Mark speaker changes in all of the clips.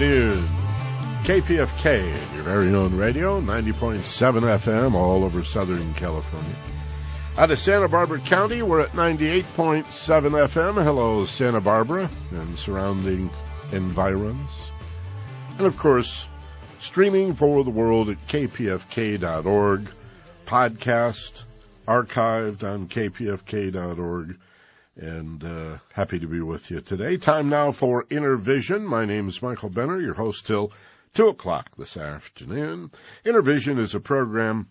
Speaker 1: afternoon. KPFK, your very own radio, 90.7 FM, all over Southern California. Out of Santa Barbara County, we're at 98.7 FM. Hello, Santa Barbara and surrounding environs. And of course, streaming for the world at kpfk.org, podcast archived on kpfk.org and uh, happy to be with you today. Time now for Inner Vision. My name is Michael Benner, your host till 2 o'clock this afternoon. Inner Vision is a program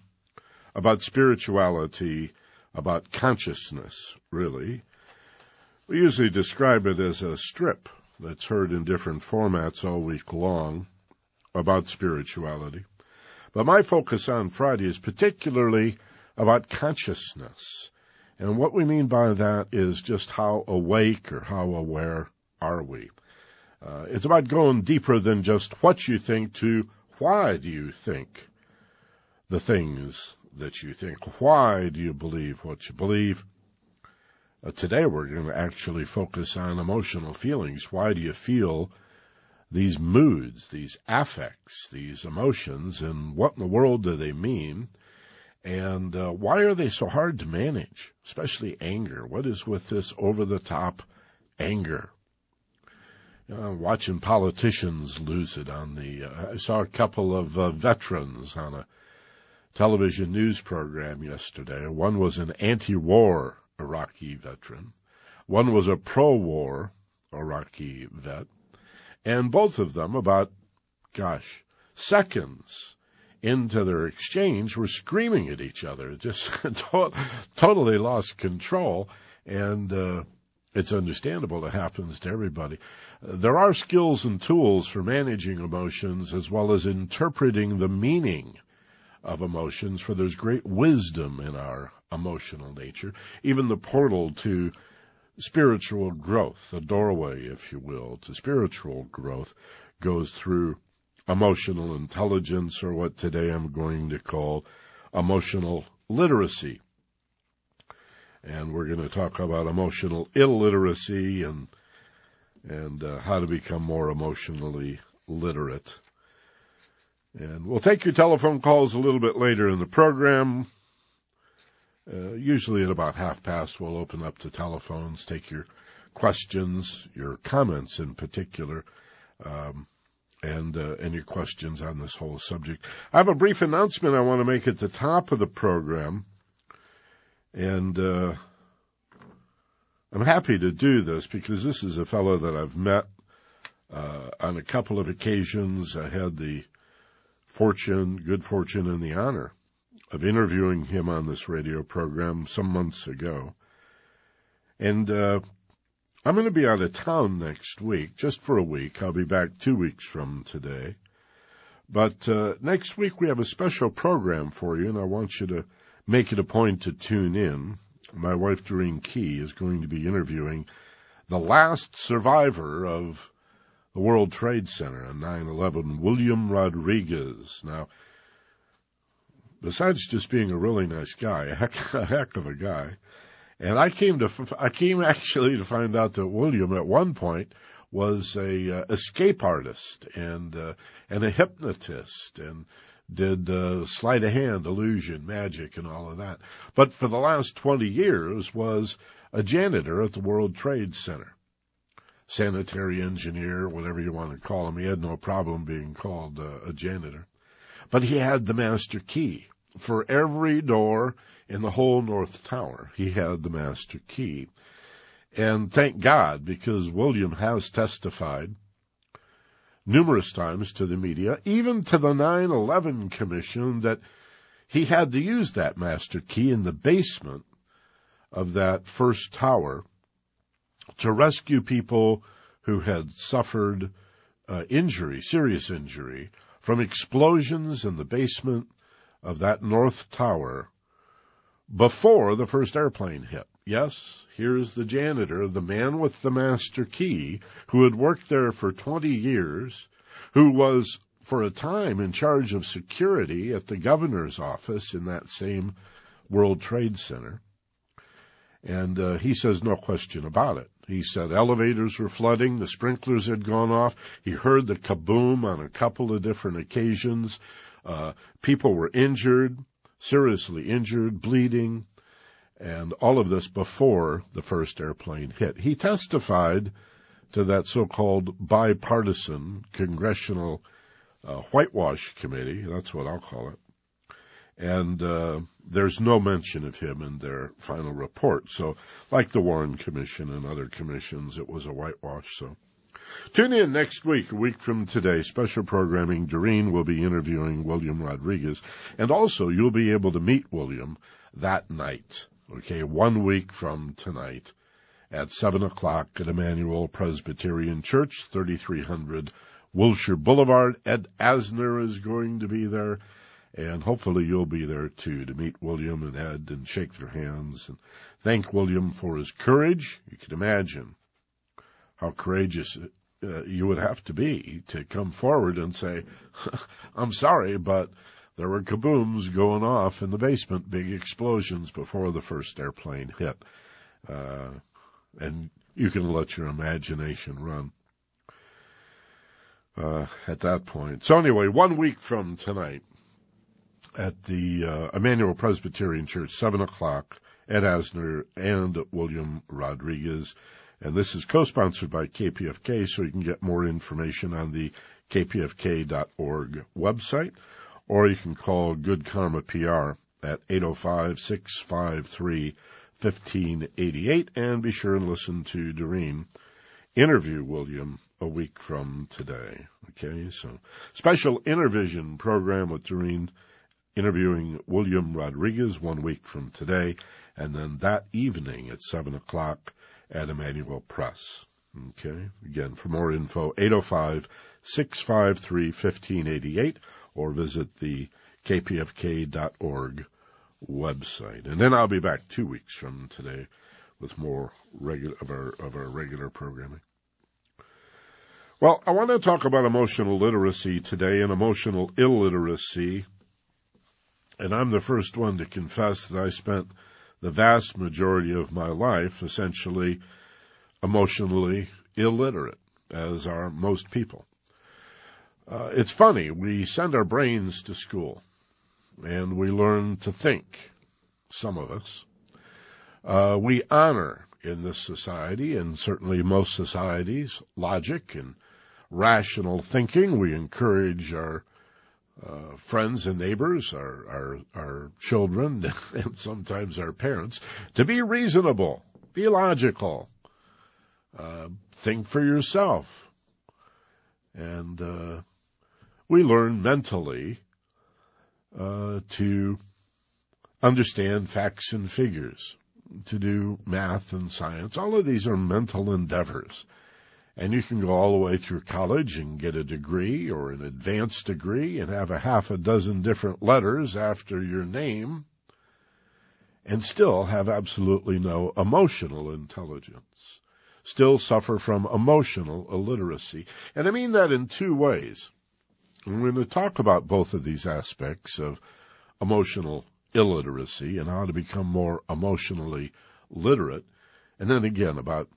Speaker 1: about spirituality, about consciousness, really. We usually describe it as a strip that's heard in different formats all week long about spirituality. But my focus on Friday is particularly about consciousness and what we mean by that is just how awake or how aware are we. Uh, it's about going deeper than just what you think to why do you think the things that you think? Why do you believe what you believe? Uh, today we're going to actually focus on emotional feelings. Why do you feel these moods, these affects, these emotions, and what in the world do they mean? And uh, why are they so hard to manage, especially anger? What is with this over the top anger? Uh, watching politicians lose it on the. Uh, I saw a couple of uh, veterans on a television news program yesterday. One was an anti-war Iraqi veteran. One was a pro-war Iraqi vet. And both of them, about, gosh, seconds into their exchange were screaming at each other, just to- totally lost control. And uh, it's understandable it happens to everybody. There are skills and tools for managing emotions as well as interpreting the meaning of emotions, for there's great wisdom in our emotional nature. Even the portal to spiritual growth, the doorway, if you will, to spiritual growth goes through emotional intelligence, or what today I'm going to call emotional literacy. And we're going to talk about emotional illiteracy and and uh, how to become more emotionally literate. And we'll take your telephone calls a little bit later in the program. Uh, usually at about half past, we'll open up to telephones, take your questions, your comments in particular. Um, and uh, any questions on this whole subject. I have a brief announcement I want to make at the top of the program, and uh, I'm happy to do this because this is a fellow that I've met uh, on a couple of occasions. I had the fortune, good fortune, and the honor of interviewing him on this radio program some months ago, and uh, I'm going to be out of town next week, just for a week. I'll be back two weeks from today. But uh, next week we have a special program for you, and I want you to make it a point to tune in. My wife, Doreen Key, is going to be interviewing the last survivor of the World Trade Center on 9-11, William Rodriguez. Now, besides just being a really nice guy, a heck, a heck of a guy, and I came to, I came actually to find out that William at one point was a uh, escape artist and, uh, and a hypnotist and did uh, sleight of hand, illusion, magic, and all of that. But for the last 20 years was a janitor at the World Trade Center. Sanitary engineer, whatever you want to call him. He had no problem being called uh, a janitor. But he had the master key for every door in the whole North Tower. He had the master key. And thank God, because William has testified numerous times to the media, even to the 9-11 Commission, that he had to use that master key in the basement of that first tower to rescue people who had suffered uh, injury, serious injury, from explosions in the basement of that North Tower before the first airplane hit. Yes, here's the janitor, the man with the master key, who had worked there for 20 years, who was for a time in charge of security at the governor's office in that same World Trade Center. And uh, he says no question about it. He said elevators were flooding, the sprinklers had gone off. He heard the kaboom on a couple of different occasions. Uh, people were injured, seriously injured, bleeding, and all of this before the first airplane hit. He testified to that so-called bipartisan congressional uh, whitewash committee. That's what I'll call it. And uh, there's no mention of him in their final report. So, like the Warren Commission and other commissions, it was a whitewash. So, tune in next week, a week from today. Special programming. Doreen will be interviewing William Rodriguez, and also you'll be able to meet William that night. Okay, one week from tonight at seven o'clock at Immanuel Presbyterian Church, 3300 Wilshire Boulevard. Ed Asner is going to be there, and hopefully you'll be there too to meet William and Ed and shake their hands and thank William for his courage. You can imagine how courageous uh, you would have to be to come forward and say, I'm sorry, but there were kabooms going off in the basement, big explosions before the first airplane hit. Uh, and you can let your imagination run uh, at that point. So anyway, one week from tonight at the uh, Immanuel Presbyterian Church, seven o'clock, Ed Asner and William Rodriguez. And this is co-sponsored by KPFK, so you can get more information on the kpfk.org website, or you can call Good Karma PR at 805-653-1588, and be sure and listen to Doreen interview William a week from today. Okay, so special Inner Vision program with Doreen interviewing William Rodriguez one week from today, and then that evening at seven o'clock at Immanuel Press. Okay, again, for more info, 805-653-1588 or visit the kpfk.org website. And then I'll be back two weeks from today with more of our of our regular programming. Well, I want to talk about emotional literacy today and emotional illiteracy. And I'm the first one to confess that I spent the vast majority of my life essentially emotionally illiterate, as are most people. Uh, it's funny, we send our brains to school and we learn to think, some of us. Uh, we honor in this society, and certainly most societies, logic and rational thinking. We encourage our uh, friends and neighbors, our, our, our children, and sometimes our parents to be reasonable, be logical, uh, think for yourself. And uh, we learn mentally uh, to understand facts and figures, to do math and science. All of these are mental endeavors. And you can go all the way through college and get a degree or an advanced degree and have a half a dozen different letters after your name and still have absolutely no emotional intelligence. Still suffer from emotional illiteracy. And I mean that in two ways. I'm going to talk about both of these aspects of emotional illiteracy and how to become more emotionally literate. And then again about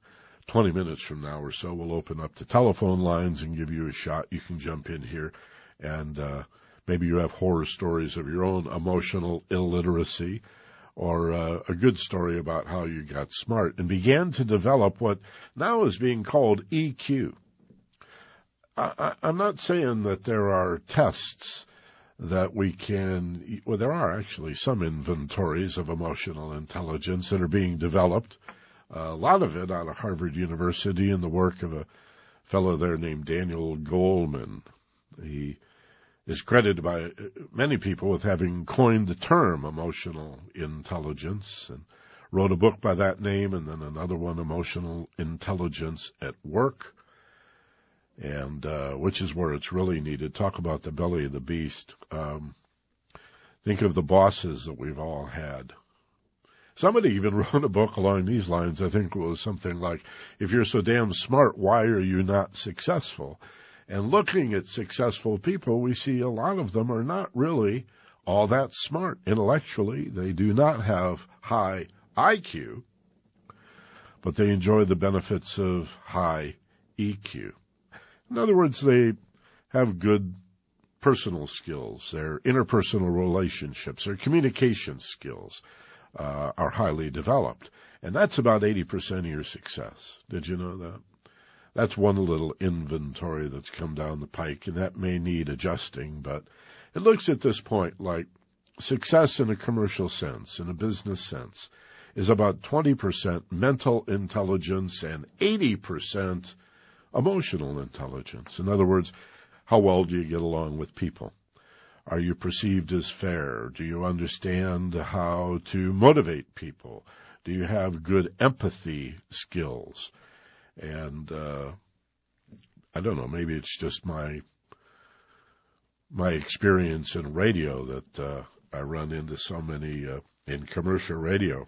Speaker 1: 20 minutes from now or so, we'll open up the telephone lines and give you a shot. You can jump in here and, uh, maybe you have horror stories of your own emotional illiteracy or uh, a good story about how you got smart and began to develop what now is being called EQ. I, am not saying that there are tests that we can, well, there are actually some inventories of emotional intelligence that are being developed a lot of it out of Harvard University and the work of a fellow there named Daniel Goleman. He is credited by many people with having coined the term emotional intelligence and wrote a book by that name and then another one, Emotional Intelligence at Work, and uh, which is where it's really needed. Talk about the belly of the beast. Um, think of the bosses that we've all had. Somebody even wrote a book along these lines. I think it was something like, if you're so damn smart, why are you not successful? And looking at successful people, we see a lot of them are not really all that smart intellectually. They do not have high IQ, but they enjoy the benefits of high EQ. In other words, they have good personal skills, their interpersonal relationships, their communication skills uh, are highly developed. And that's about 80% of your success. Did you know that? That's one little inventory that's come down the pike, and that may need adjusting, but it looks at this point like success in a commercial sense, in a business sense, is about 20% mental intelligence and 80% emotional intelligence. In other words, how well do you get along with people? Are you perceived as fair? Do you understand how to motivate people? Do you have good empathy skills? And uh, I don't know, maybe it's just my my experience in radio that uh, I run into so many uh, in commercial radio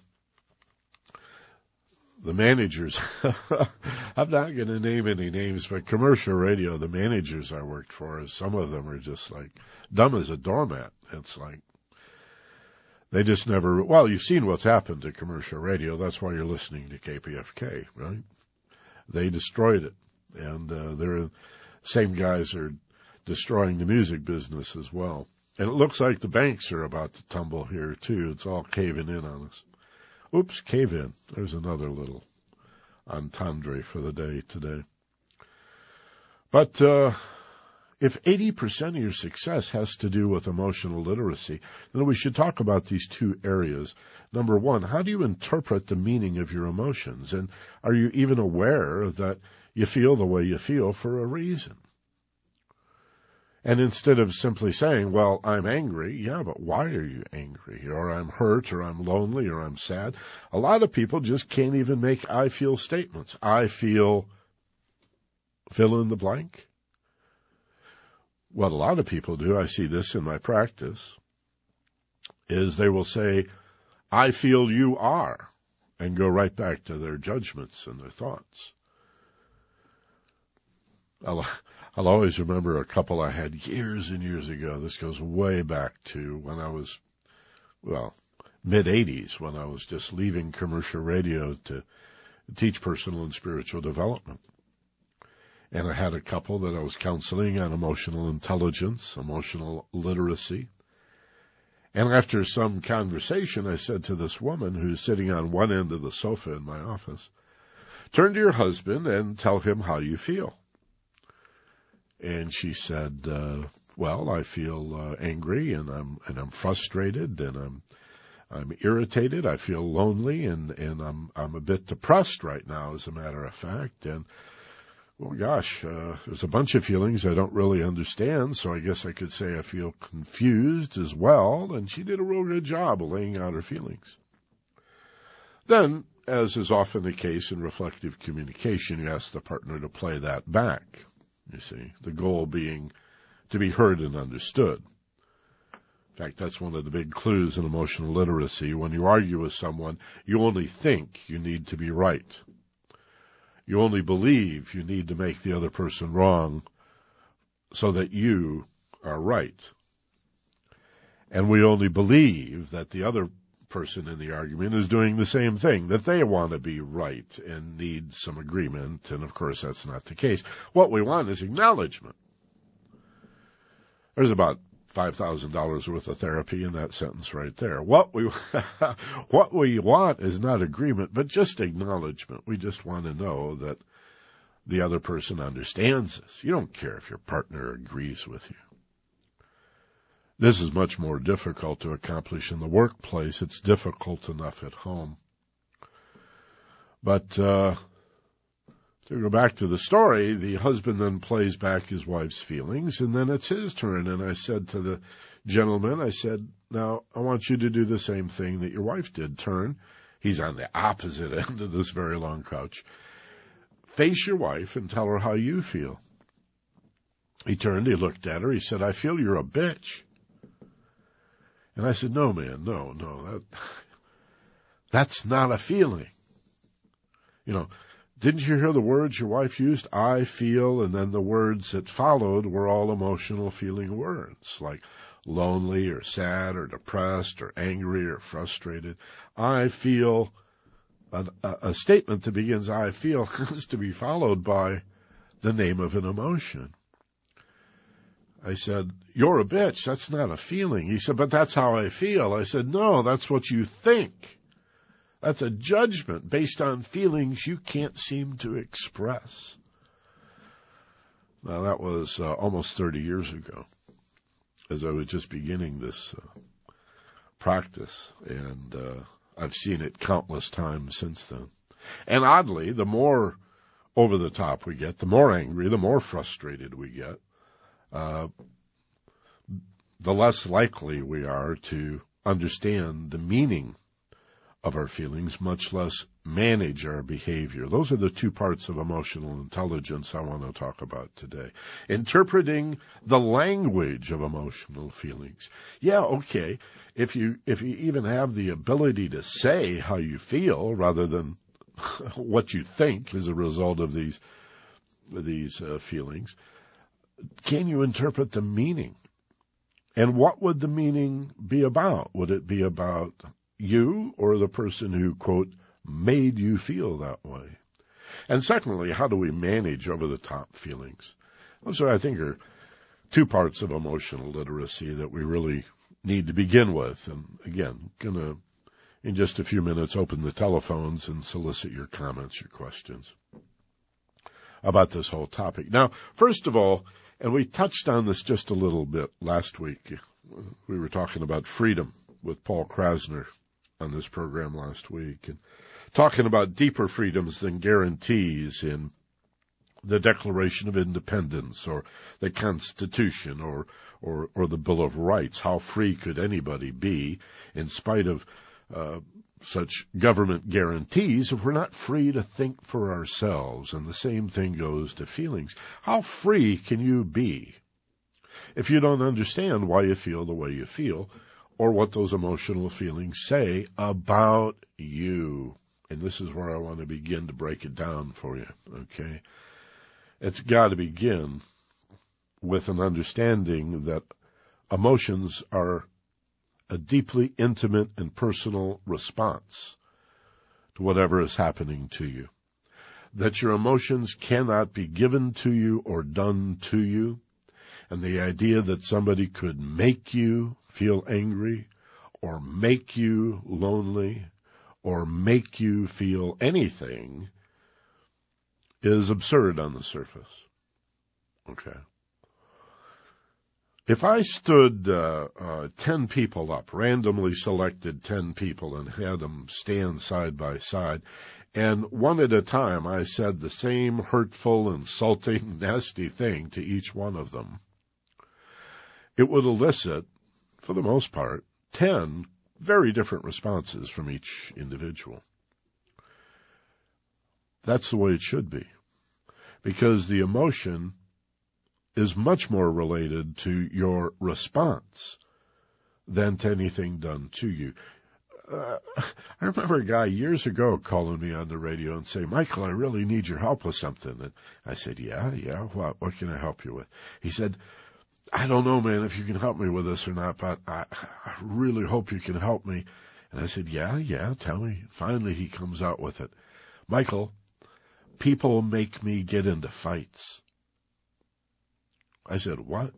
Speaker 1: the managers, I'm not going to name any names, but commercial radio, the managers I worked for, some of them are just like dumb as a doormat. It's like, they just never, well, you've seen what's happened to commercial radio. That's why you're listening to KPFK, right? They destroyed it. And, uh, they're, same guys are destroying the music business as well. And it looks like the banks are about to tumble here too. It's all caving in on us. Oops, cave in. There's another little entendre for the day today. But uh, if 80% of your success has to do with emotional literacy, then we should talk about these two areas. Number one, how do you interpret the meaning of your emotions? And are you even aware that you feel the way you feel for a reason? And instead of simply saying, well, I'm angry, yeah, but why are you angry? Or I'm hurt, or I'm lonely, or I'm sad. A lot of people just can't even make I feel statements. I feel fill in the blank. What a lot of people do, I see this in my practice, is they will say, I feel you are, and go right back to their judgments and their thoughts. I'll always remember a couple I had years and years ago. This goes way back to when I was, well, mid 80s when I was just leaving commercial radio to teach personal and spiritual development. And I had a couple that I was counseling on emotional intelligence, emotional literacy. And after some conversation, I said to this woman who's sitting on one end of the sofa in my office, turn to your husband and tell him how you feel. And she said, uh, well, I feel uh, angry and I'm and I'm frustrated and I'm I'm irritated. I feel lonely and and I'm I'm a bit depressed right now, as a matter of fact. And well, gosh, uh, there's a bunch of feelings I don't really understand. So I guess I could say I feel confused as well. And she did a real good job of laying out her feelings. Then, as is often the case in reflective communication, you ask the partner to play that back you see, the goal being to be heard and understood. In fact, that's one of the big clues in emotional literacy. When you argue with someone, you only think you need to be right. You only believe you need to make the other person wrong so that you are right. And we only believe that the other person in the argument is doing the same thing, that they want to be right and need some agreement, and of course that's not the case. What we want is acknowledgement. There's about $5,000 worth of therapy in that sentence right there. What we, what we want is not agreement, but just acknowledgement. We just want to know that the other person understands us. You don't care if your partner agrees with you. This is much more difficult to accomplish in the workplace. It's difficult enough at home. But uh, to go back to the story, the husband then plays back his wife's feelings, and then it's his turn. And I said to the gentleman, I said, now I want you to do the same thing that your wife did. Turn. He's on the opposite end of this very long couch. Face your wife and tell her how you feel. He turned, he looked at her, he said, I feel you're a bitch. And I said, no, man, no, no, that, that's not a feeling. You know, didn't you hear the words your wife used? I feel, and then the words that followed were all emotional feeling words, like lonely or sad or depressed or angry or frustrated. I feel a, a statement that begins I feel is to be followed by the name of an emotion. I said, You're a bitch. That's not a feeling. He said, But that's how I feel. I said, No, that's what you think. That's a judgment based on feelings you can't seem to express. Now, that was uh, almost 30 years ago as I was just beginning this uh, practice, and uh, I've seen it countless times since then. And oddly, the more over the top we get, the more angry, the more frustrated we get, uh, the less likely we are to understand the meaning of our feelings, much less manage our behavior. Those are the two parts of emotional intelligence I want to talk about today. Interpreting the language of emotional feelings. Yeah, okay. If you, if you even have the ability to say how you feel rather than what you think as a result of these, these uh, feelings, can you interpret the meaning? And what would the meaning be about? Would it be about you or the person who, quote, made you feel that way? And secondly, how do we manage over the top feelings? Those are, I think, are two parts of emotional literacy that we really need to begin with. And again, gonna, in just a few minutes, open the telephones and solicit your comments, your questions about this whole topic. Now, first of all, and we touched on this just a little bit last week. We were talking about freedom with Paul Krassner on this program last week and talking about deeper freedoms than guarantees in the Declaration of Independence or the Constitution or, or, or the Bill of Rights. How free could anybody be in spite of uh, such government guarantees if we're not free to think for ourselves. And the same thing goes to feelings. How free can you be if you don't understand why you feel the way you feel or what those emotional feelings say about you? And this is where I want to begin to break it down for you. Okay. It's got to begin with an understanding that emotions are a deeply intimate and personal response to whatever is happening to you. That your emotions cannot be given to you or done to you. And the idea that somebody could make you feel angry or make you lonely or make you feel anything is absurd on the surface. Okay. If I stood uh, uh, ten people up, randomly selected ten people, and had them stand side by side, and one at a time I said the same hurtful, insulting, nasty thing to each one of them, it would elicit, for the most part, ten very different responses from each individual. That's the way it should be. Because the emotion is much more related to your response than to anything done to you. Uh, I remember a guy years ago calling me on the radio and saying, Michael, I really need your help with something. And I said, yeah, yeah, what, what can I help you with? He said, I don't know, man, if you can help me with this or not, but I, I really hope you can help me. And I said, yeah, yeah, tell me. Finally, he comes out with it. Michael, people make me get into fights. I said, what?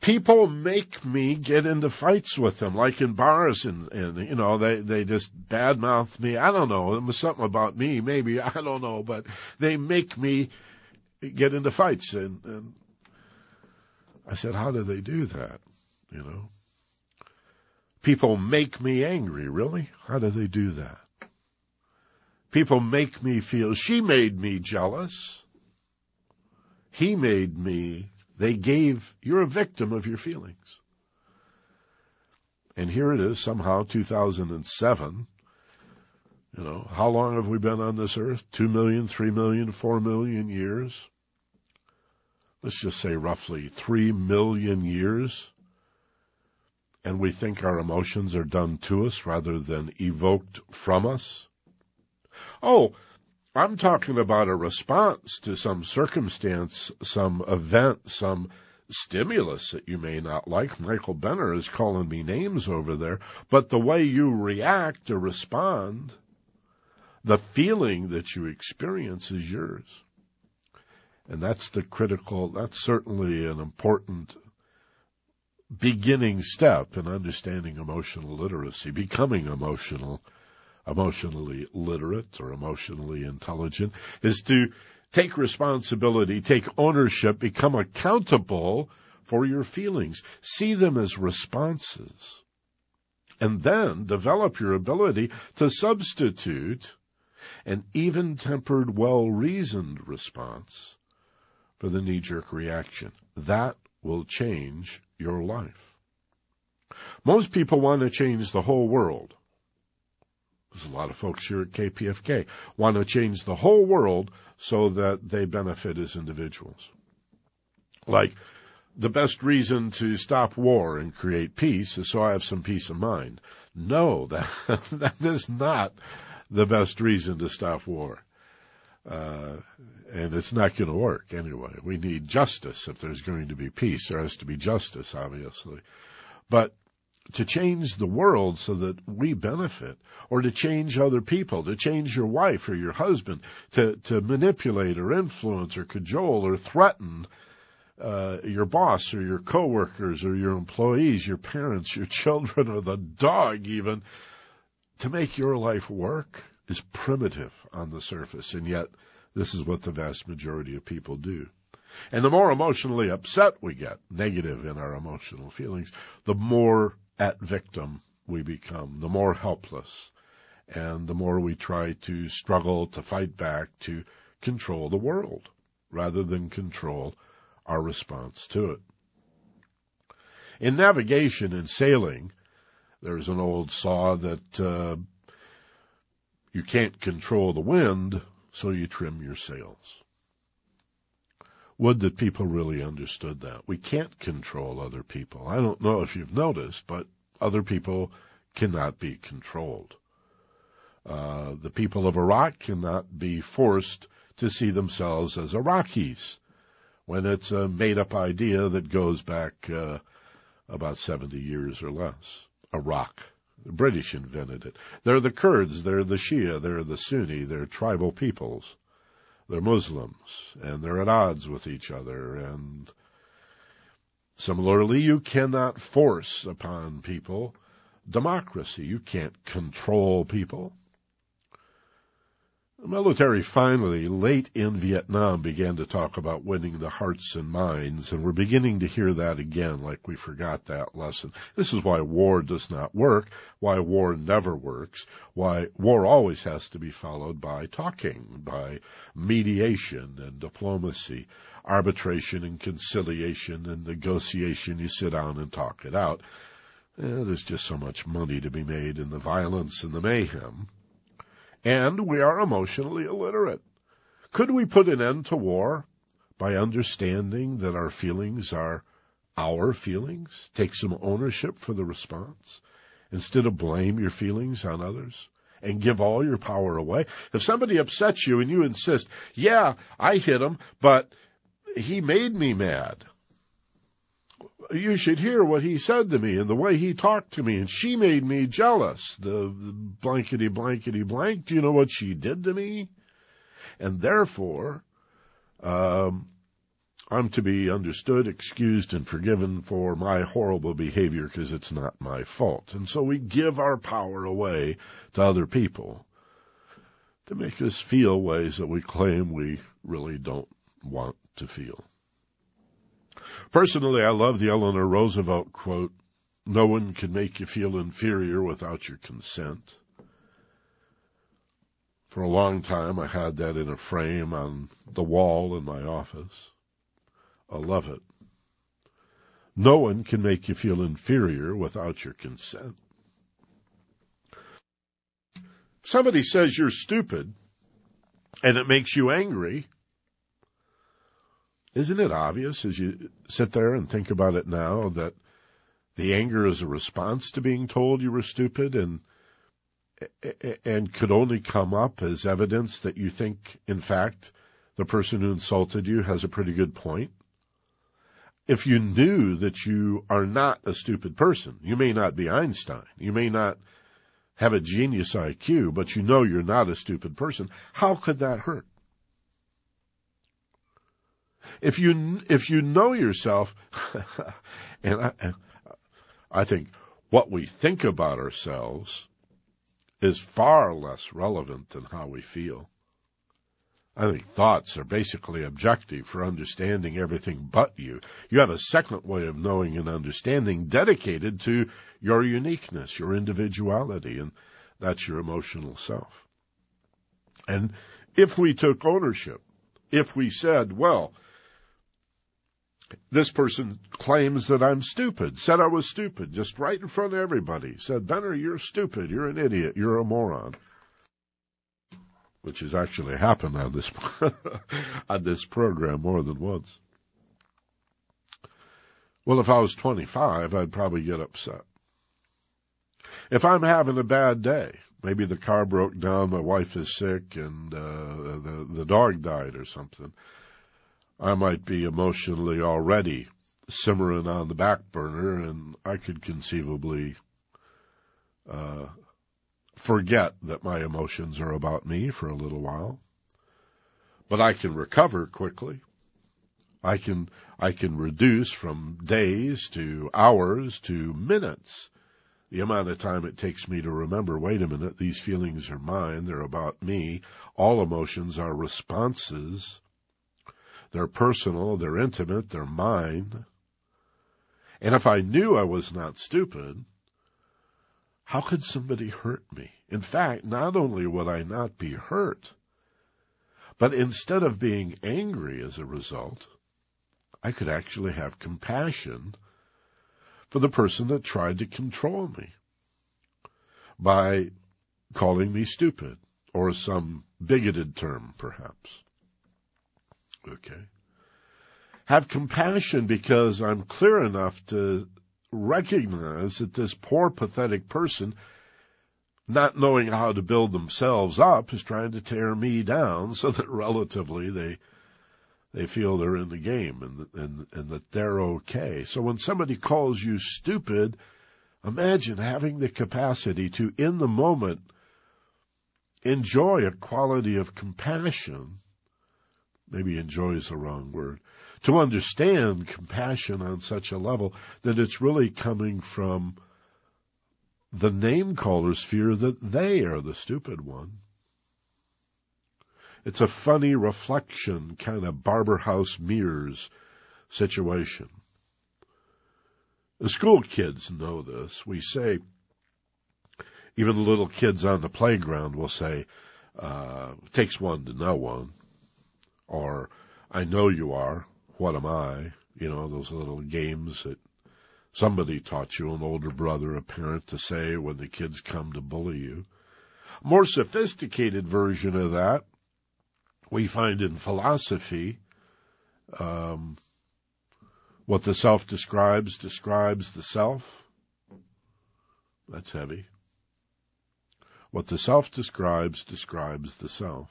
Speaker 1: People make me get into fights with them, like in bars and, and, you know, they, they just badmouth me. I don't know. It was something about me, maybe. I don't know, but they make me get into fights. And, and I said, how do they do that? You know? People make me angry, really? How do they do that? People make me feel, she made me jealous. He made me they gave, you're a victim of your feelings. And here it is, somehow 2007. You know, how long have we been on this earth? Two million, three million, four million years? Let's just say roughly three million years. And we think our emotions are done to us rather than evoked from us. Oh, I'm talking about a response to some circumstance, some event, some stimulus that you may not like. Michael Benner is calling me names over there, but the way you react or respond, The feeling that you experience is yours. And that's the critical, that's certainly an important beginning step in understanding emotional literacy, becoming emotional, emotionally literate or emotionally intelligent is to take responsibility, take ownership, become accountable for your feelings. See them as responses. And then develop your ability to substitute an even tempered, well reasoned response for the knee jerk reaction. That will change your life. Most people want to change the whole world. There's a lot of folks here at KPFK want to change the whole world so that they benefit as individuals. Like, the best reason to stop war and create peace is so I have some peace of mind. No, that, that is not the best reason to stop war. Uh, and it's not going to work anyway. We need justice if there's going to be peace. There has to be justice, obviously. But to change the world so that we benefit, or to change other people, to change your wife or your husband, to, to manipulate or influence or cajole or threaten uh, your boss or your coworkers or your employees, your parents, your children, or the dog even, to make your life work is primitive on the surface, and yet this is what the vast majority of people do. And the more emotionally upset we get, negative in our emotional feelings, the more at victim we become, the more helpless, and the more we try to struggle to fight back to control the world rather than control our response to it. In navigation and sailing, there's an old saw that uh, you can't control the wind, so you trim your sails. Would that people really understood that. We can't control other people. I don't know if you've noticed, but other people cannot be controlled. Uh, the people of Iraq cannot be forced to see themselves as Iraqis when it's a made up idea that goes back uh, about 70 years or less. Iraq. The British invented it. They're the Kurds, they're the Shia, they're the Sunni, they're tribal peoples. They're Muslims, and they're at odds with each other, and similarly, you cannot force upon people democracy. You can't control people. The military finally, late in Vietnam, began to talk about winning the hearts and minds, and we're beginning to hear that again, like we forgot that lesson. This is why war does not work, why war never works, why war always has to be followed by talking, by mediation and diplomacy, arbitration and conciliation and negotiation. You sit down and talk it out. Eh, there's just so much money to be made in the violence and the mayhem and we are emotionally illiterate. Could we put an end to war by understanding that our feelings are our feelings? Take some ownership for the response instead of blame your feelings on others and give all your power away. If somebody upsets you and you insist, yeah, I hit him, but he made me mad you should hear what he said to me and the way he talked to me, and she made me jealous. The, blankety blankety blank. Do you know what she did to me? And therefore, um, I'm to be understood, excused, and forgiven for my horrible behavior because it's not my fault. And so we give our power away to other people to make us feel ways that we claim we really don't want to feel. Personally, I love the Eleanor Roosevelt quote, no one can make you feel inferior without your consent. For a long time, I had that in a frame on the wall in my office. I love it. No one can make you feel inferior without your consent. Somebody says you're stupid and it makes you angry. Isn't it obvious as you sit there and think about it now that the anger is a response to being told you were stupid and and could only come up as evidence that you think, in fact, the person who insulted you has a pretty good point? If you knew that you are not a stupid person, you may not be Einstein, you may not have a genius IQ, but you know you're not a stupid person, how could that hurt? If you, if you know yourself, and I, I think what we think about ourselves is far less relevant than how we feel. I think thoughts are basically objective for understanding everything but you. You have a second way of knowing and understanding dedicated to your uniqueness, your individuality, and that's your emotional self. And if we took ownership, if we said, well, this person claims that I'm stupid, said I was stupid, just right in front of everybody, said, Benner, you're stupid, you're an idiot, you're a moron. Which has actually happened on this on this program more than once. Well, if I was 25, I'd probably get upset. If I'm having a bad day, maybe the car broke down, my wife is sick, and uh, the the dog died or something, I might be emotionally already simmering on the back burner, and I could conceivably uh, forget that my emotions are about me for a little while. But I can recover quickly. I can, I can reduce from days to hours to minutes the amount of time it takes me to remember, wait a minute, these feelings are mine, they're about me. All emotions are responses. They're personal, they're intimate, they're mine. And if I knew I was not stupid, how could somebody hurt me? In fact, not only would I not be hurt, but instead of being angry as a result, I could actually have compassion for the person that tried to control me by calling me stupid or some bigoted term, perhaps. Okay. Have compassion because I'm clear enough to recognize that this poor, pathetic person, not knowing how to build themselves up, is trying to tear me down so that relatively they they feel they're in the game and, and, and that they're okay. So when somebody calls you stupid, imagine having the capacity to, in the moment, enjoy a quality of compassion. Maybe enjoy is the wrong word to understand compassion on such a level that it's really coming from the name caller's fear that they are the stupid one. It's a funny reflection, kind of Barberhouse mirrors situation. The school kids know this. We say, even the little kids on the playground will say, uh, takes one to know one, or I know you are, what am I? You know, those little games that somebody taught you, an older brother, a parent to say when the kids come to bully you. More sophisticated version of that we find in philosophy. Um, what the self describes describes the self. That's heavy. What the self describes describes the self.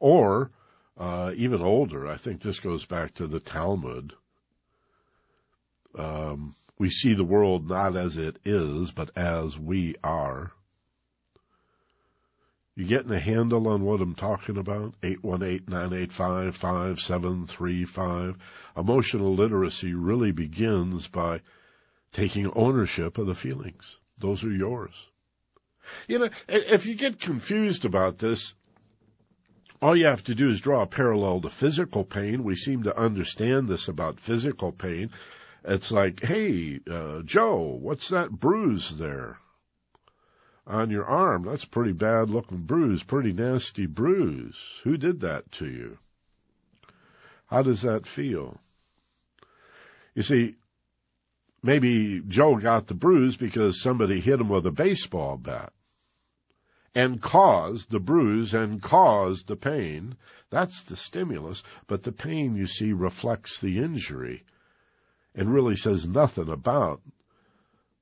Speaker 1: Or uh, even older. I think this goes back to the Talmud. Um, we see the world not as it is, but as we are. You getting a handle on what I'm talking about? 818-985-5735. Emotional literacy really begins by taking ownership of the feelings. Those are yours. You know, if you get confused about this, all you have to do is draw a parallel to physical pain. We seem to understand this about physical pain. It's like, hey, uh, Joe, what's that bruise there on your arm? That's a pretty bad looking bruise, pretty nasty bruise. Who did that to you? How does that feel? You see, maybe Joe got the bruise because somebody hit him with a baseball bat and caused the bruise and caused the pain. That's the stimulus, but the pain, you see, reflects the injury and really says nothing about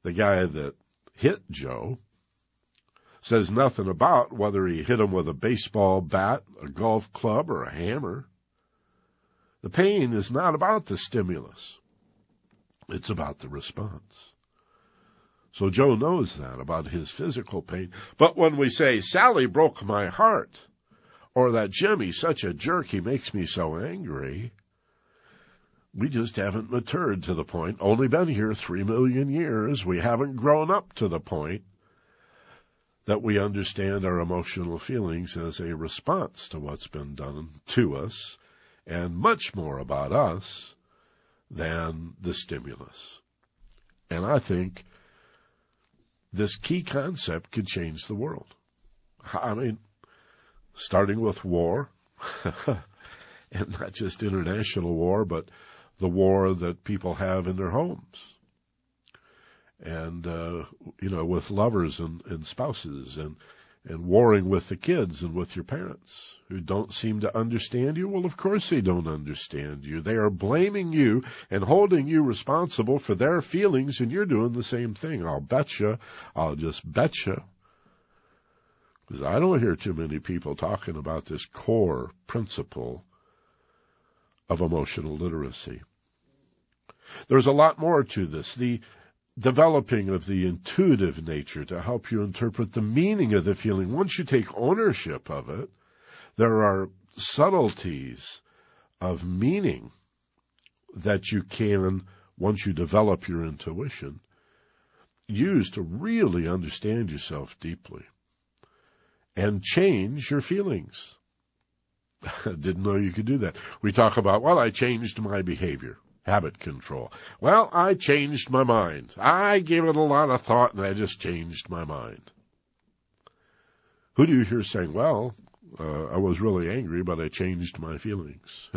Speaker 1: the guy that hit Joe. Says nothing about whether he hit him with a baseball bat, a golf club, or a hammer. The pain is not about the stimulus. It's about the response. So Joe knows that about his physical pain. But when we say, Sally broke my heart, or that Jimmy's such a jerk, he makes me so angry, we just haven't matured to the point, only been here three million years, we haven't grown up to the point that we understand our emotional feelings as a response to what's been done to us, and much more about us than the stimulus. And I think this key concept could change the world. I mean, starting with war, and not just international war, but the war that people have in their homes. And, uh, you know, with lovers and, and spouses and, and warring with the kids and with your parents who don't seem to understand you? Well, of course they don't understand you. They are blaming you and holding you responsible for their feelings, and you're doing the same thing. I'll betcha. I'll just betcha. Because I don't hear too many people talking about this core principle of emotional literacy. There's a lot more to this. The developing of the intuitive nature to help you interpret the meaning of the feeling. Once you take ownership of it, there are subtleties of meaning that you can, once you develop your intuition, use to really understand yourself deeply and change your feelings. Didn't know you could do that. We talk about, well, I changed my behavior habit control. Well, I changed my mind. I gave it a lot of thought and I just changed my mind. Who do you hear saying, well, uh, I was really angry, but I changed my feelings?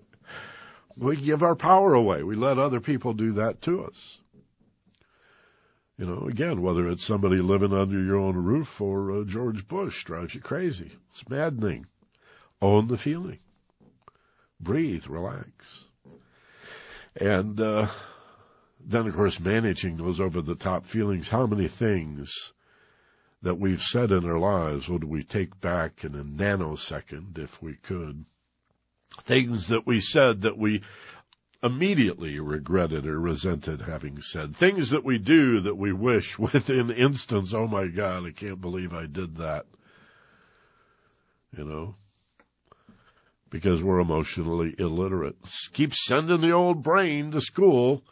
Speaker 1: we give our power away. We let other people do that to us. You know, again, whether it's somebody living under your own roof or uh, George Bush drives you crazy. It's maddening. Own the feeling. Breathe, relax. And uh, then, of course, managing those over the top feelings. How many things that we've said in our lives would we take back in a nanosecond if we could? Things that we said that we immediately regretted or resented having said. Things that we do that we wish within instance, oh my God, I can't believe I did that. You know? Because we're emotionally illiterate. Keep sending the old brain to school.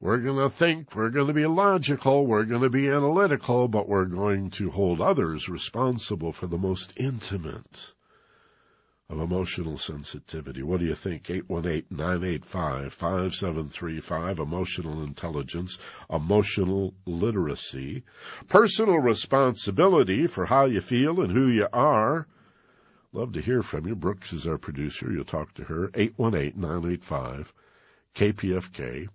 Speaker 1: We're going to think, we're going to be logical, we're going to be analytical, but we're going to hold others responsible for the most intimate of emotional sensitivity. What do you think? 818-985-5735, emotional intelligence, emotional literacy, personal responsibility for how you feel and who you are, Love to hear from you. Brooks is our producer. You'll talk to her. 818-985-KPFK.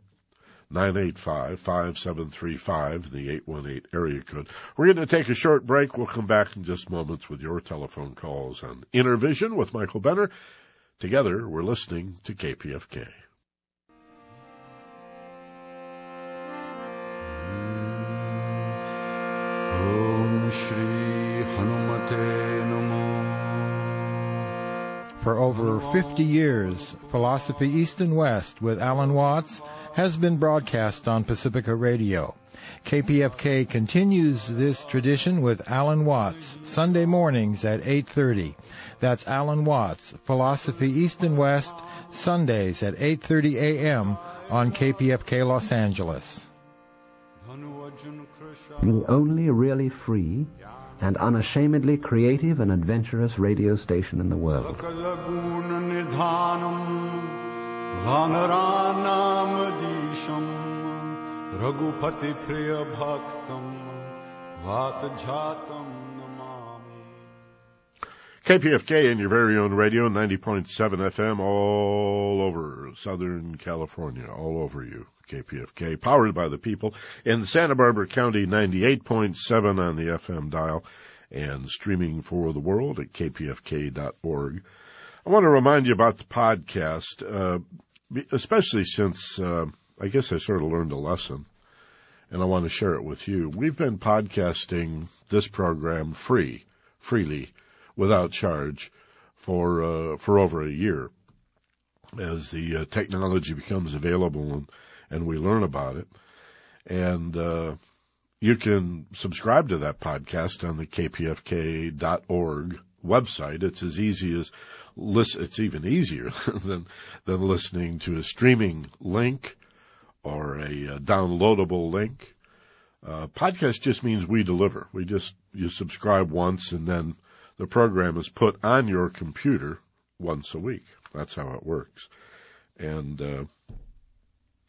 Speaker 1: 985-5735, the 818 area code. We're going to take a short break. We'll come back in just moments with your telephone calls on Inner Vision with Michael Benner. Together, we're listening to KPFK.
Speaker 2: For over 50 years, Philosophy East and West with Alan Watts has been broadcast on Pacifica Radio. KPFK continues this tradition with Alan Watts, Sunday mornings at 8.30. That's Alan Watts, Philosophy East and West, Sundays at 8.30 a.m. on KPFK Los Angeles.
Speaker 3: The only really free and unashamedly creative and adventurous radio station in the world.
Speaker 1: KPFK and your very own radio, 90.7 FM all over Southern California, all over you. KPFK, powered by the people in Santa Barbara County, 98.7 on the FM dial and streaming for the world at kpfk.org. I want to remind you about the podcast, uh, especially since, uh, I guess I sort of learned a lesson and I want to share it with you. We've been podcasting this program free, freely, without charge for, uh, for over a year as the uh, technology becomes available and and we learn about it. And uh, you can subscribe to that podcast on the kpfk.org website. It's as easy as listen, it's even easier than, than listening to a streaming link or a, a downloadable link. Uh, podcast just means we deliver. We just, you subscribe once and then the program is put on your computer once a week. That's how it works. And, uh,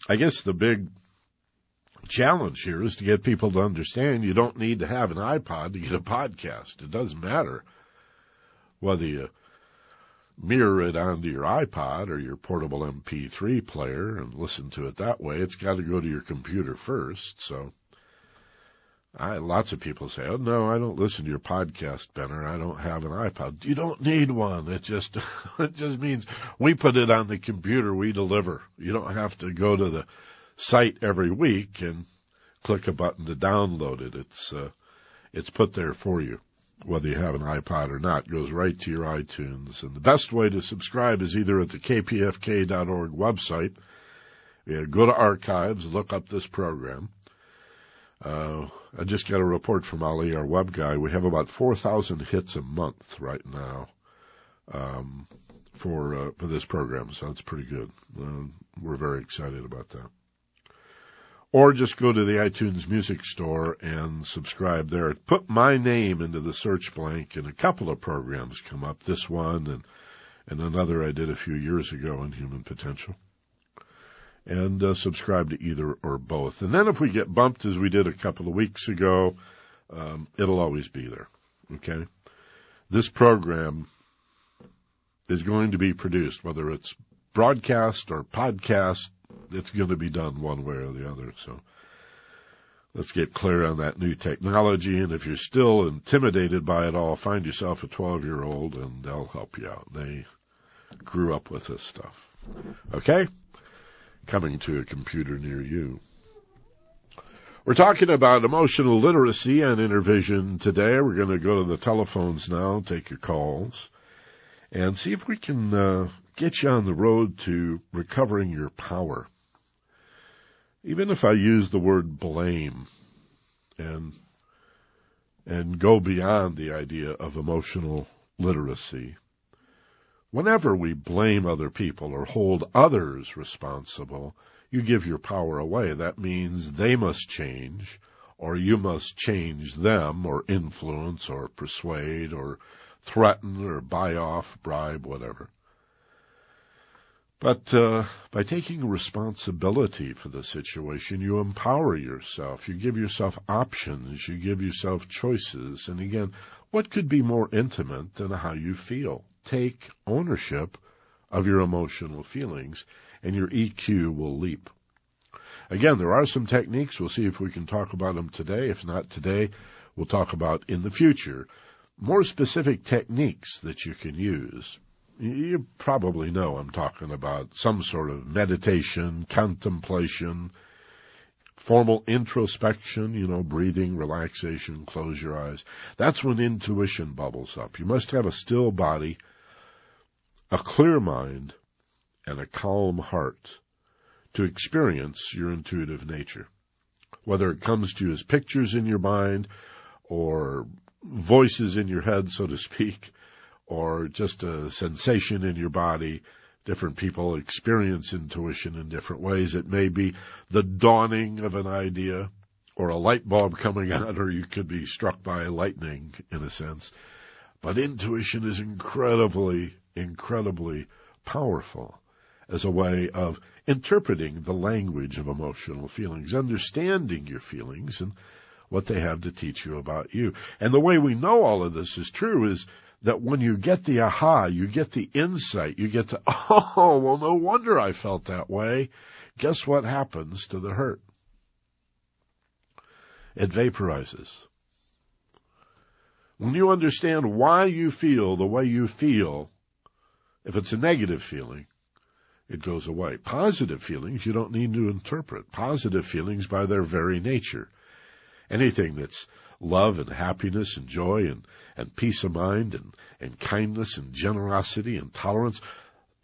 Speaker 1: I guess the big challenge here is to get people to understand you don't need to have an iPod to get a podcast. It doesn't matter whether you mirror it onto your iPod or your portable MP3 player and listen to it that way. It's got to go to your computer first. So I, lots of people say, Oh no, I don't listen to your podcast, Benner. I don't have an iPod. You don't need one. It just, it just means we put it on the computer. We deliver. You don't have to go to the site every week and click a button to download it. It's, uh, it's put there for you whether you have an iPod or not, It goes right to your iTunes. And the best way to subscribe is either at the kpfk.org website. Yeah, go to archives, look up this program. Uh, I just got a report from Ali, our web guy. We have about 4,000 hits a month right now, um, for, uh, for this program. So that's pretty good. Uh, we're very excited about that or just go to the iTunes Music Store and subscribe there. Put my name into the search blank, and a couple of programs come up. This one and and another I did a few years ago on Human Potential. And uh, subscribe to either or both. And then if we get bumped, as we did a couple of weeks ago, um, it'll always be there. Okay. This program is going to be produced, whether it's broadcast or podcast it's going to be done one way or the other. So let's get clear on that new technology. And if you're still intimidated by it all, find yourself a 12 year old and they'll help you out. They grew up with this stuff. Okay? Coming to a computer near you. We're talking about emotional literacy and Inner Vision today. We're going to go to the telephones now, take your calls, and see if we can uh, get you on the road to recovering your power. Even if I use the word blame and and go beyond the idea of emotional literacy. Whenever we blame other people or hold others responsible, you give your power away. That means they must change, or you must change them, or influence, or persuade, or threaten, or buy off, bribe, whatever. But uh, by taking responsibility for the situation, you empower yourself. You give yourself options. You give yourself choices. And again, what could be more intimate than how you feel? Take ownership of your emotional feelings, and your EQ will leap. Again, there are some techniques. We'll see if we can talk about them today. If not today, we'll talk about in the future more specific techniques that you can use you probably know I'm talking about some sort of meditation, contemplation, formal introspection, you know, breathing, relaxation, close your eyes. That's when intuition bubbles up. You must have a still body, a clear mind, and a calm heart to experience your intuitive nature. Whether it comes to you as pictures in your mind or voices in your head, so to speak, or just a sensation in your body. Different people experience intuition in different ways. It may be the dawning of an idea or a light bulb coming on, or you could be struck by lightning in a sense. But intuition is incredibly, incredibly powerful as a way of interpreting the language of emotional feelings, understanding your feelings and what they have to teach you about you. And the way we know all of this is true is that when you get the aha, you get the insight, you get to, oh, well, no wonder I felt that way. Guess what happens to the hurt? It vaporizes. When you understand why you feel the way you feel, if it's a negative feeling, it goes away. Positive feelings you don't need to interpret. Positive feelings by their very nature. Anything that's love and happiness and joy and, and peace of mind and, and kindness and generosity and tolerance.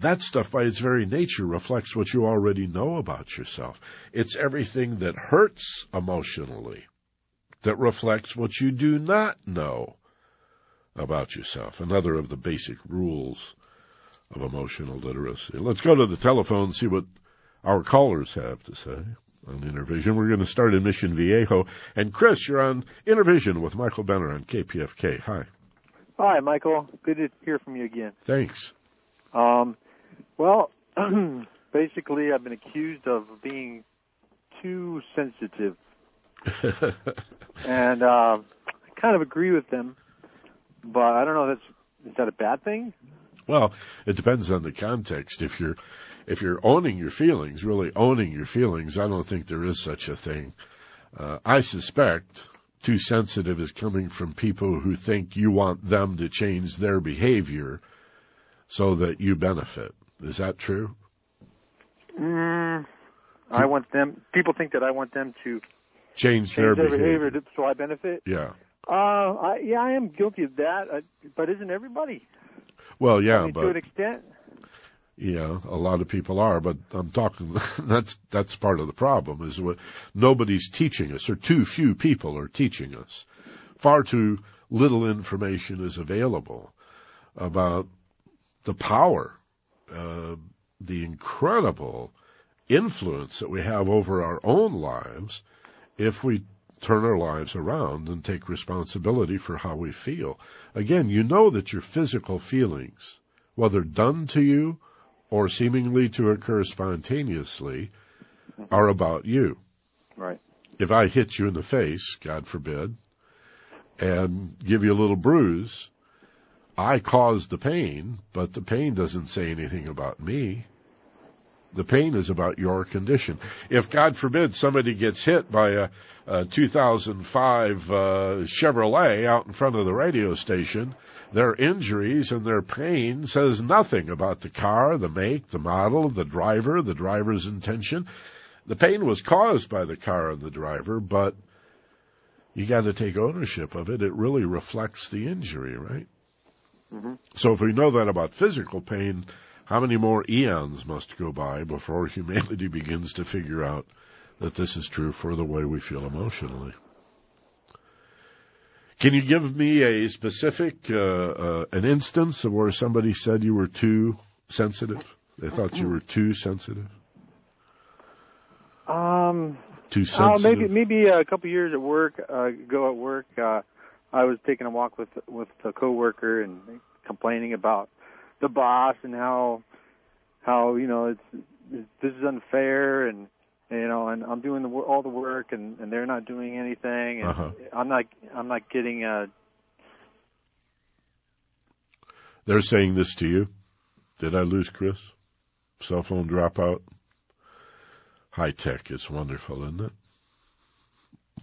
Speaker 1: That stuff by its very nature reflects what you already know about yourself. It's everything that hurts emotionally that reflects what you do not know about yourself. Another of the basic rules of emotional literacy. Let's go to the telephone and see what our callers have to say on Inner Vision. We're going to start in Mission Viejo. And Chris, you're on Inner Vision with Michael Benner on KPFK. Hi.
Speaker 4: Hi, Michael. Good to hear from you again.
Speaker 1: Thanks.
Speaker 4: Um, well, basically, I've been accused of being too sensitive, and uh, I kind of agree with them. But I don't know. If that's is that a bad thing?
Speaker 1: Well, it depends on the context. If you're if you're owning your feelings, really owning your feelings, I don't think there is such a thing. Uh, I suspect too sensitive is coming from people who think you want them to change their behavior so that you benefit. Is that true?
Speaker 4: Mm, I want them. People think that I want them to
Speaker 1: change,
Speaker 4: change
Speaker 1: their,
Speaker 4: their
Speaker 1: behavior.
Speaker 4: behavior so I benefit.
Speaker 1: Yeah.
Speaker 4: Uh, I, yeah, I am guilty of that. Uh, but isn't everybody?
Speaker 1: Well, yeah,
Speaker 4: I mean,
Speaker 1: but
Speaker 4: to an extent.
Speaker 1: Yeah, a lot of people are, but I'm talking, that's, that's part of the problem is what nobody's teaching us or too few people are teaching us. Far too little information is available about the power, uh, the incredible influence that we have over our own lives if we turn our lives around and take responsibility for how we feel. Again, you know that your physical feelings, whether done to you or seemingly to occur spontaneously, are about you.
Speaker 4: Right.
Speaker 1: If I hit you in the face, God forbid, and give you a little bruise, I caused the pain, but the pain doesn't say anything about me. The pain is about your condition. If God forbid somebody gets hit by a, a 2005 uh, Chevrolet out in front of the radio station, their injuries and their pain says nothing about the car, the make, the model, the driver, the driver's intention. The pain was caused by the car and the driver, but you got to take ownership of it. It really reflects the injury, right?
Speaker 4: Mm-hmm.
Speaker 1: So if we know that about physical pain, how many more eons must go by before humanity begins to figure out that this is true for the way we feel emotionally? Can you give me a specific, uh, uh, an instance of where somebody said you were too sensitive? They thought you were too sensitive?
Speaker 4: Um,
Speaker 1: Too
Speaker 4: uh,
Speaker 1: sensitive?
Speaker 4: maybe maybe a couple years at work uh, ago at work, uh, I was taking a walk with with a coworker and complaining about the boss and how how you know it's this is unfair and you know and I'm doing the all the work and and they're not doing anything and
Speaker 1: Uh-huh.
Speaker 4: I'm not I'm not getting uh
Speaker 1: They're saying this to you. Did I lose Chris? Cell phone dropout? High tech. It's wonderful, isn't it?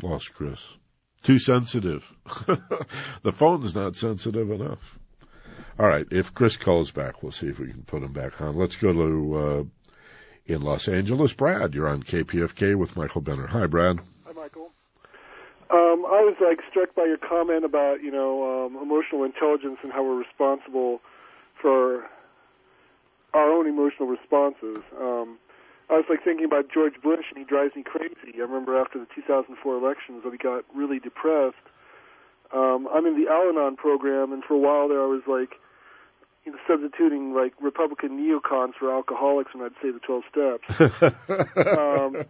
Speaker 1: Lost Chris. Too sensitive. the phone's not sensitive enough. All right. If Chris calls back, we'll see if we can put him back on. Let's go to, uh, in Los Angeles, Brad. You're on KPFK with Michael Benner. Hi, Brad.
Speaker 5: Hi, Michael. Um, I was like struck by your comment about you know um, emotional intelligence and how we're responsible for our own emotional responses. Um, I was like thinking about George Bush, and he drives me crazy. I remember after the 2004 elections that he got really depressed. Um, I'm in the Al-Anon program, and for a while there, I was like you know, substituting like Republican neocons for alcoholics when I'd say the 12 steps. um,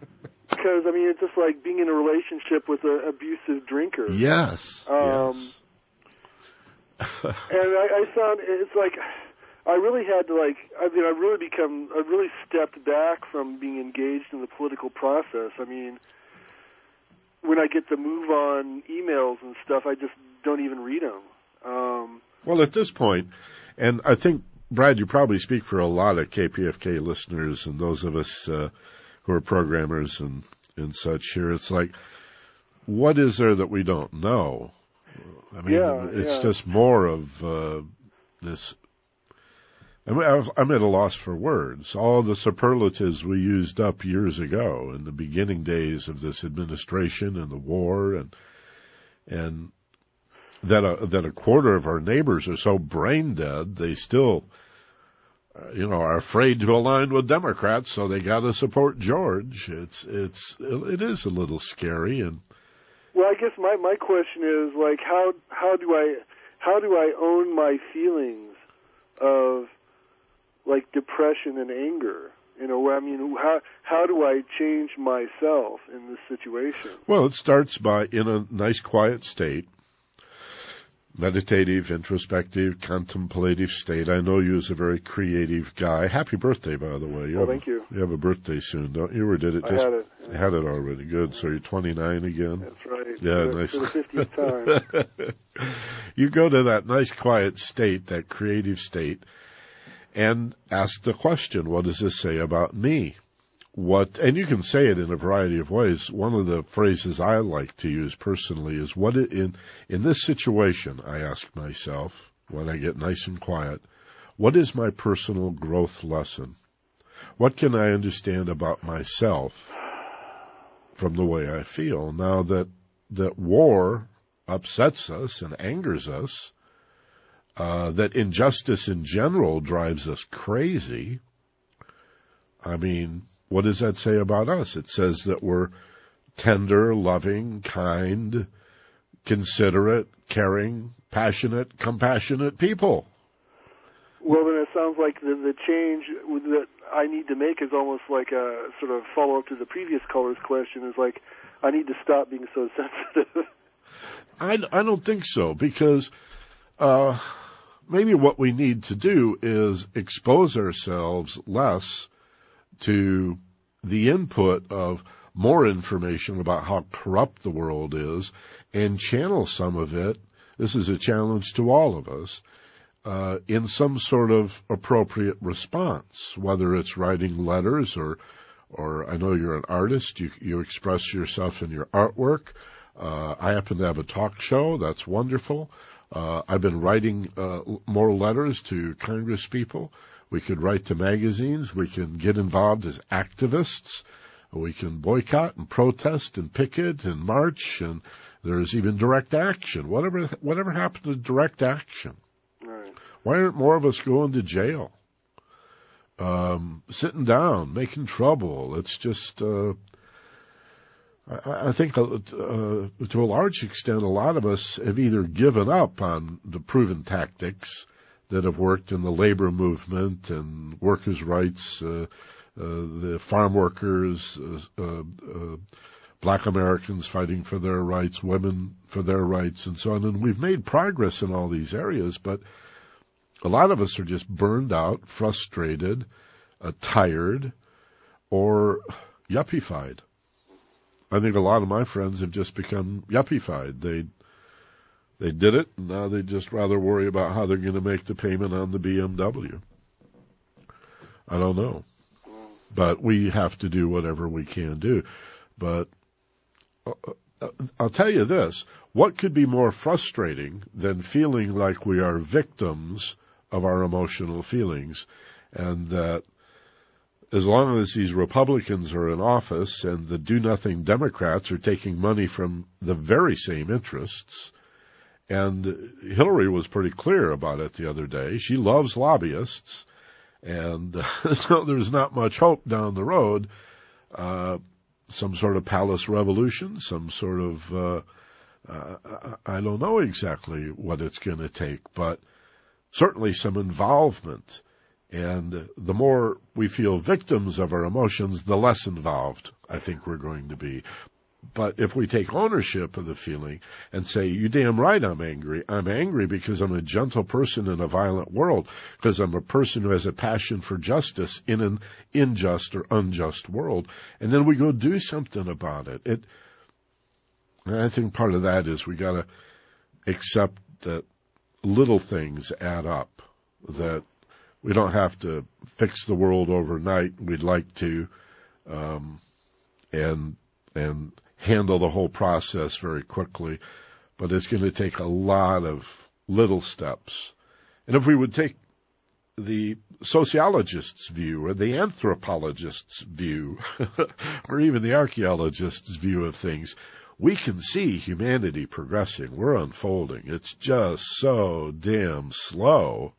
Speaker 5: because I mean, it's just like being in a relationship with an abusive drinker.
Speaker 1: yes.
Speaker 5: Um,
Speaker 1: yes.
Speaker 5: and I, I found it's like I really had to like I mean I really become I really stepped back from being engaged in the political process. I mean when I get the move on emails and stuff, I just don't even read them. Um,
Speaker 1: Well, at this point, and I think, Brad, you probably speak for a lot of KPFK listeners and those of us uh, who are programmers and, and such here. It's like, what is there that we don't know? I mean,
Speaker 5: Yeah,
Speaker 1: it's
Speaker 5: yeah.
Speaker 1: just more of uh, this. I mean, I'm at a loss for words. All the superlatives we used up years ago in the beginning days of this administration and the war and and that a, that a quarter of our neighbors are so brain dead they still uh, you know are afraid to align with Democrats so they got to support George it's it's it is a little scary and
Speaker 5: Well, I guess my my question is like how how do I how do I own my feelings of like depression and anger? You know, I mean, how how do I change myself in this situation?
Speaker 1: Well, it starts by in a nice quiet state, meditative, introspective, contemplative state. I know you as a very creative guy. Happy birthday, by the way.
Speaker 5: You
Speaker 1: have,
Speaker 5: thank you.
Speaker 1: You have a birthday soon, don't you? Or did it
Speaker 5: I
Speaker 1: just
Speaker 5: had it. Yeah.
Speaker 1: had it already? Good. So you're 29 again.
Speaker 5: That's right.
Speaker 1: Yeah,
Speaker 5: for,
Speaker 1: nice.
Speaker 5: For the fiftieth time.
Speaker 1: you go to that nice quiet state, that creative state, and ask the question, what does this say about me? What, and you can say it in a variety of ways. One of the phrases I like to use personally is what it, in, in this situation, I ask myself when I get nice and quiet, what is my personal growth lesson? What can I understand about myself from the way I feel now that that war upsets us and angers us, uh, that injustice in general drives us crazy. I mean, what does that say about us? It says that we're tender, loving, kind, considerate, caring, passionate, compassionate people.
Speaker 5: Well, then it sounds like the, the change that I need to make is almost like a sort of follow up to the previous caller's question. Is like I need to stop being so sensitive.
Speaker 1: I, I don't think so because uh, maybe what we need to do is expose ourselves less to the input of more information about how corrupt the world is and channel some of it. This is a challenge to all of us. Uh, in some sort of appropriate response, whether it's writing letters or, or I know you're an artist, you, you express yourself in your artwork. Uh, I happen to have a talk show. That's wonderful. Uh, I've been writing uh, more letters to Congress people. We could write to magazines. We can get involved as activists. We can boycott and protest and picket and march. And there's even direct action. Whatever, whatever happened to direct action?
Speaker 5: Right.
Speaker 1: Why aren't more of us going to jail? Um, sitting down, making trouble. It's just, uh, I, I think uh, uh, to a large extent, a lot of us have either given up on the proven tactics that have worked in the labor movement and workers' rights, uh, uh, the farm workers, uh, uh, uh, black Americans fighting for their rights, women for their rights, and so on. And we've made progress in all these areas, but a lot of us are just burned out, frustrated, uh, tired, or yuppified. I think a lot of my friends have just become yuppified. They they did it, and now they just rather worry about how they're going to make the payment on the BMW. I don't know, but we have to do whatever we can do. But uh, uh, I'll tell you this: what could be more frustrating than feeling like we are victims of our emotional feelings, and that as long as these Republicans are in office and the do nothing Democrats are taking money from the very same interests, and Hillary was pretty clear about it the other day. She loves lobbyists, and so there's not much hope down the road. Uh, some sort of palace revolution, some sort of, uh, uh, I don't know exactly what it's going to take, but certainly some involvement. And the more we feel victims of our emotions, the less involved I think we're going to be. But if we take ownership of the feeling and say, you damn right I'm angry. I'm angry because I'm a gentle person in a violent world, because I'm a person who has a passion for justice in an unjust or unjust world. And then we go do something about it. It, I think part of that is we gotta accept that little things add up, that we don't have to fix the world overnight. We'd like to, um, and, and handle the whole process very quickly, but it's going to take a lot of little steps. And if we would take the sociologist's view or the anthropologist's view or even the archaeologist's view of things, we can see humanity progressing. We're unfolding. It's just so damn slow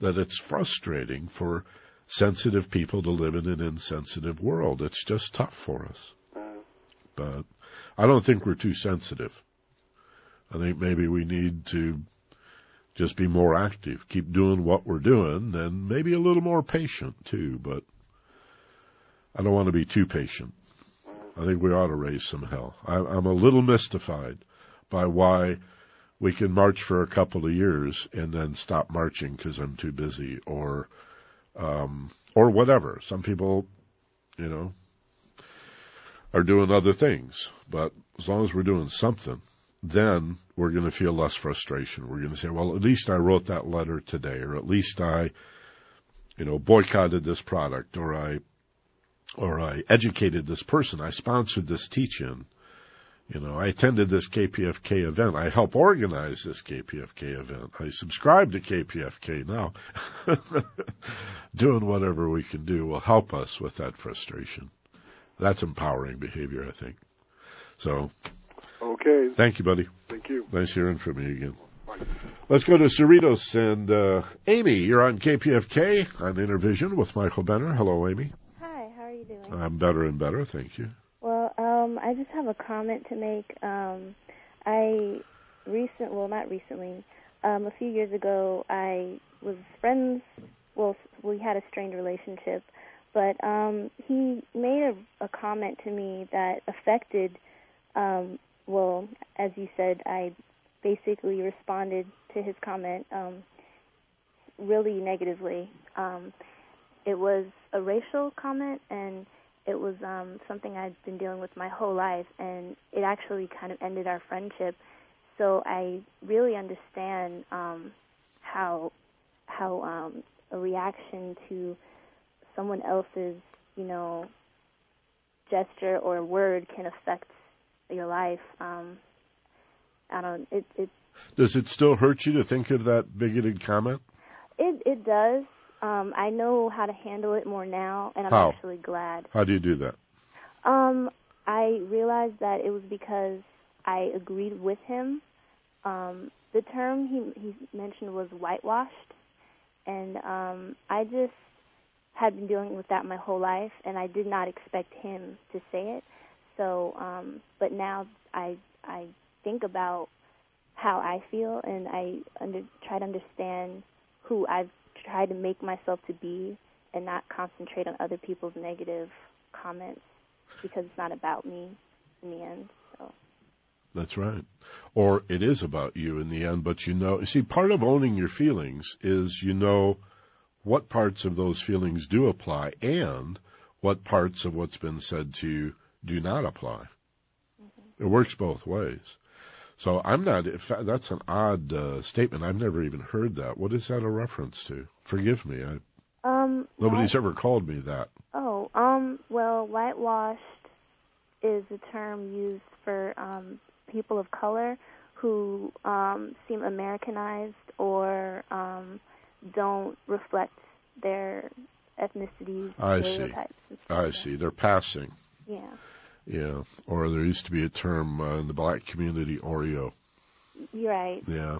Speaker 1: that it's frustrating for sensitive people to live in an insensitive world. It's just tough for us. But I don't think we're too sensitive. I think maybe we need to just be more active, keep doing what we're doing, and maybe a little more patient too, but I don't want to be too patient. I think we ought to raise some hell. I, I'm a little mystified by why we can march for a couple of years and then stop marching because I'm too busy or, um, or whatever. Some people, you know, are doing other things, but as long as we're doing something, then we're going to feel less frustration. We're going to say, well, at least I wrote that letter today, or at least I, you know, boycotted this product, or I, or I educated this person. I sponsored this teach-in. You know, I attended this KPFK event. I help organize this KPFK event. I subscribe to KPFK now. Doing whatever we can do will help us with that frustration. That's empowering behavior, I think. So
Speaker 5: Okay.
Speaker 1: Thank you, buddy.
Speaker 5: Thank you.
Speaker 1: Nice hearing from you again. Let's go to Cerritos and uh, Amy. You're on KPFK on Inner Vision with Michael Benner. Hello, Amy.
Speaker 6: Hi, how are you doing?
Speaker 1: I'm better and better, thank you.
Speaker 6: Well, um, I just have a comment to make. Um, I recent, well, not recently, um, a few years ago, I was friends. Well, we had a strained relationship, but um, he made a, a comment to me that affected. Um, well, as you said, I basically responded to his comment um, really negatively. Um, it was a racial comment, and it was um, something I'd been dealing with my whole life, and it actually kind of ended our friendship. So I really understand um, how how um, a reaction to someone else's, you know, gesture or word can affect your life. Um, I don't. It it
Speaker 1: Does it still hurt you to think of that bigoted comment?
Speaker 6: it it does. Um, I know how to handle it more now, and I'm
Speaker 1: How?
Speaker 6: actually glad.
Speaker 1: How do you do that?
Speaker 6: Um, I realized that it was because I agreed with him. Um, the term he he mentioned was whitewashed, and um, I just had been dealing with that my whole life, and I did not expect him to say it. So, um, but now I I think about how I feel, and I under, try to understand who I've tried to make myself to be, and not concentrate on other people's negative comments because it's not about me in the end. So
Speaker 1: That's right. Or it is about you in the end, but you know, see, part of owning your feelings is you know what parts of those feelings do apply and what parts of what's been said to you do not apply. It works both ways. So I'm not, if that's an odd uh, statement. I've never even heard that. What is that a reference to? Forgive me. I,
Speaker 6: um,
Speaker 1: nobody's ever called me that.
Speaker 6: Oh, um, well, whitewashed is a term used for um, people of color who um, seem Americanized or um, don't reflect their ethnicities,
Speaker 1: I see.
Speaker 6: stereotypes.
Speaker 1: I
Speaker 6: like
Speaker 1: see. They're passing.
Speaker 6: Yeah,
Speaker 1: Yeah. Or there used to be a term uh, in the black community, Oreo.
Speaker 6: you're right.
Speaker 1: Yeah.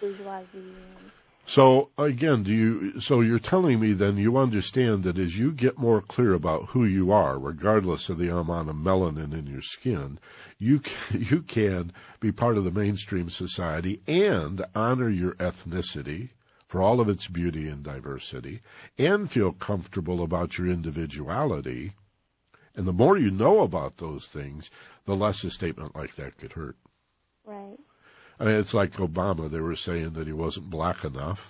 Speaker 6: Bourgeoisie.
Speaker 1: So again, do you, so you're telling me then you understand that as you get more clear about who you are, regardless of the amount of melanin in your skin, you can, you can be part of the mainstream society and honor your ethnicity for all of its beauty and diversity and feel comfortable about your individuality. And the more you know about those things, the less a statement like that could hurt.
Speaker 6: Right.
Speaker 1: I mean, it's like Obama. They were saying that he wasn't black enough.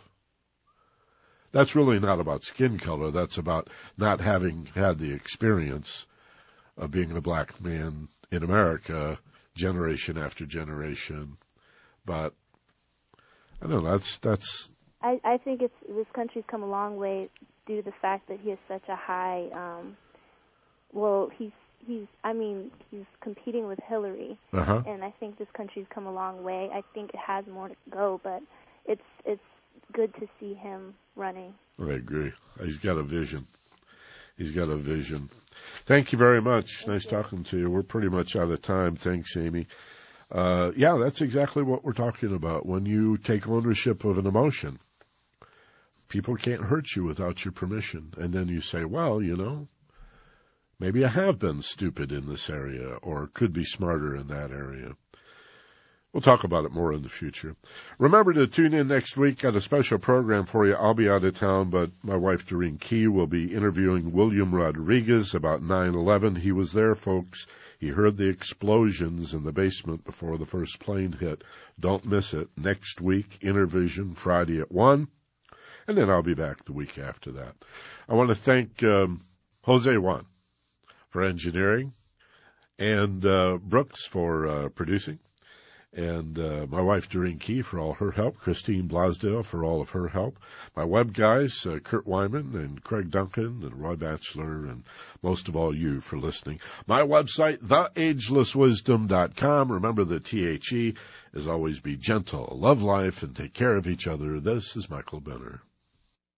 Speaker 1: That's really not about skin color. That's about not having had the experience of being a black man in America generation after generation. But I don't know. That's, that's,
Speaker 6: I, I think it's this country's come a long way due to the fact that he has such a high. Um, well, he's he's. I mean, he's competing with Hillary,
Speaker 1: uh huh.
Speaker 6: and I think this country's come a long way. I think it has more to go, but it's it's good to see him running.
Speaker 1: I agree. He's got a vision. He's got a vision. Thank you very much. nice talking to you. We're pretty much out of time. Thanks, Amy. Uh, yeah, that's exactly what we're talking about. When you take ownership of an emotion, people can't hurt you without your permission. And then you say, well, you know, Maybe I have been stupid in this area or could be smarter in that area. We'll talk about it more in the future. Remember to tune in next week. Got a special program for you. I'll be out of town, but my wife Doreen Key will be interviewing William Rodriguez about 9-11. He was there, folks. He heard the explosions in the basement before the first plane hit. Don't miss it. Next week, Inner Vision, Friday at 1. And then I'll be back the week after that. I want to thank um, Jose Juan for engineering and uh, Brooks for uh, producing and uh, my wife Doreen Key for all her help, Christine Blasdale for all of her help, my web guys uh, Kurt Wyman and Craig Duncan and Roy Batchelor, and most of all you for listening. My website, theagelesswisdom.com. Remember the THE is always be gentle, love life, and take care of each other. This is Michael Benner.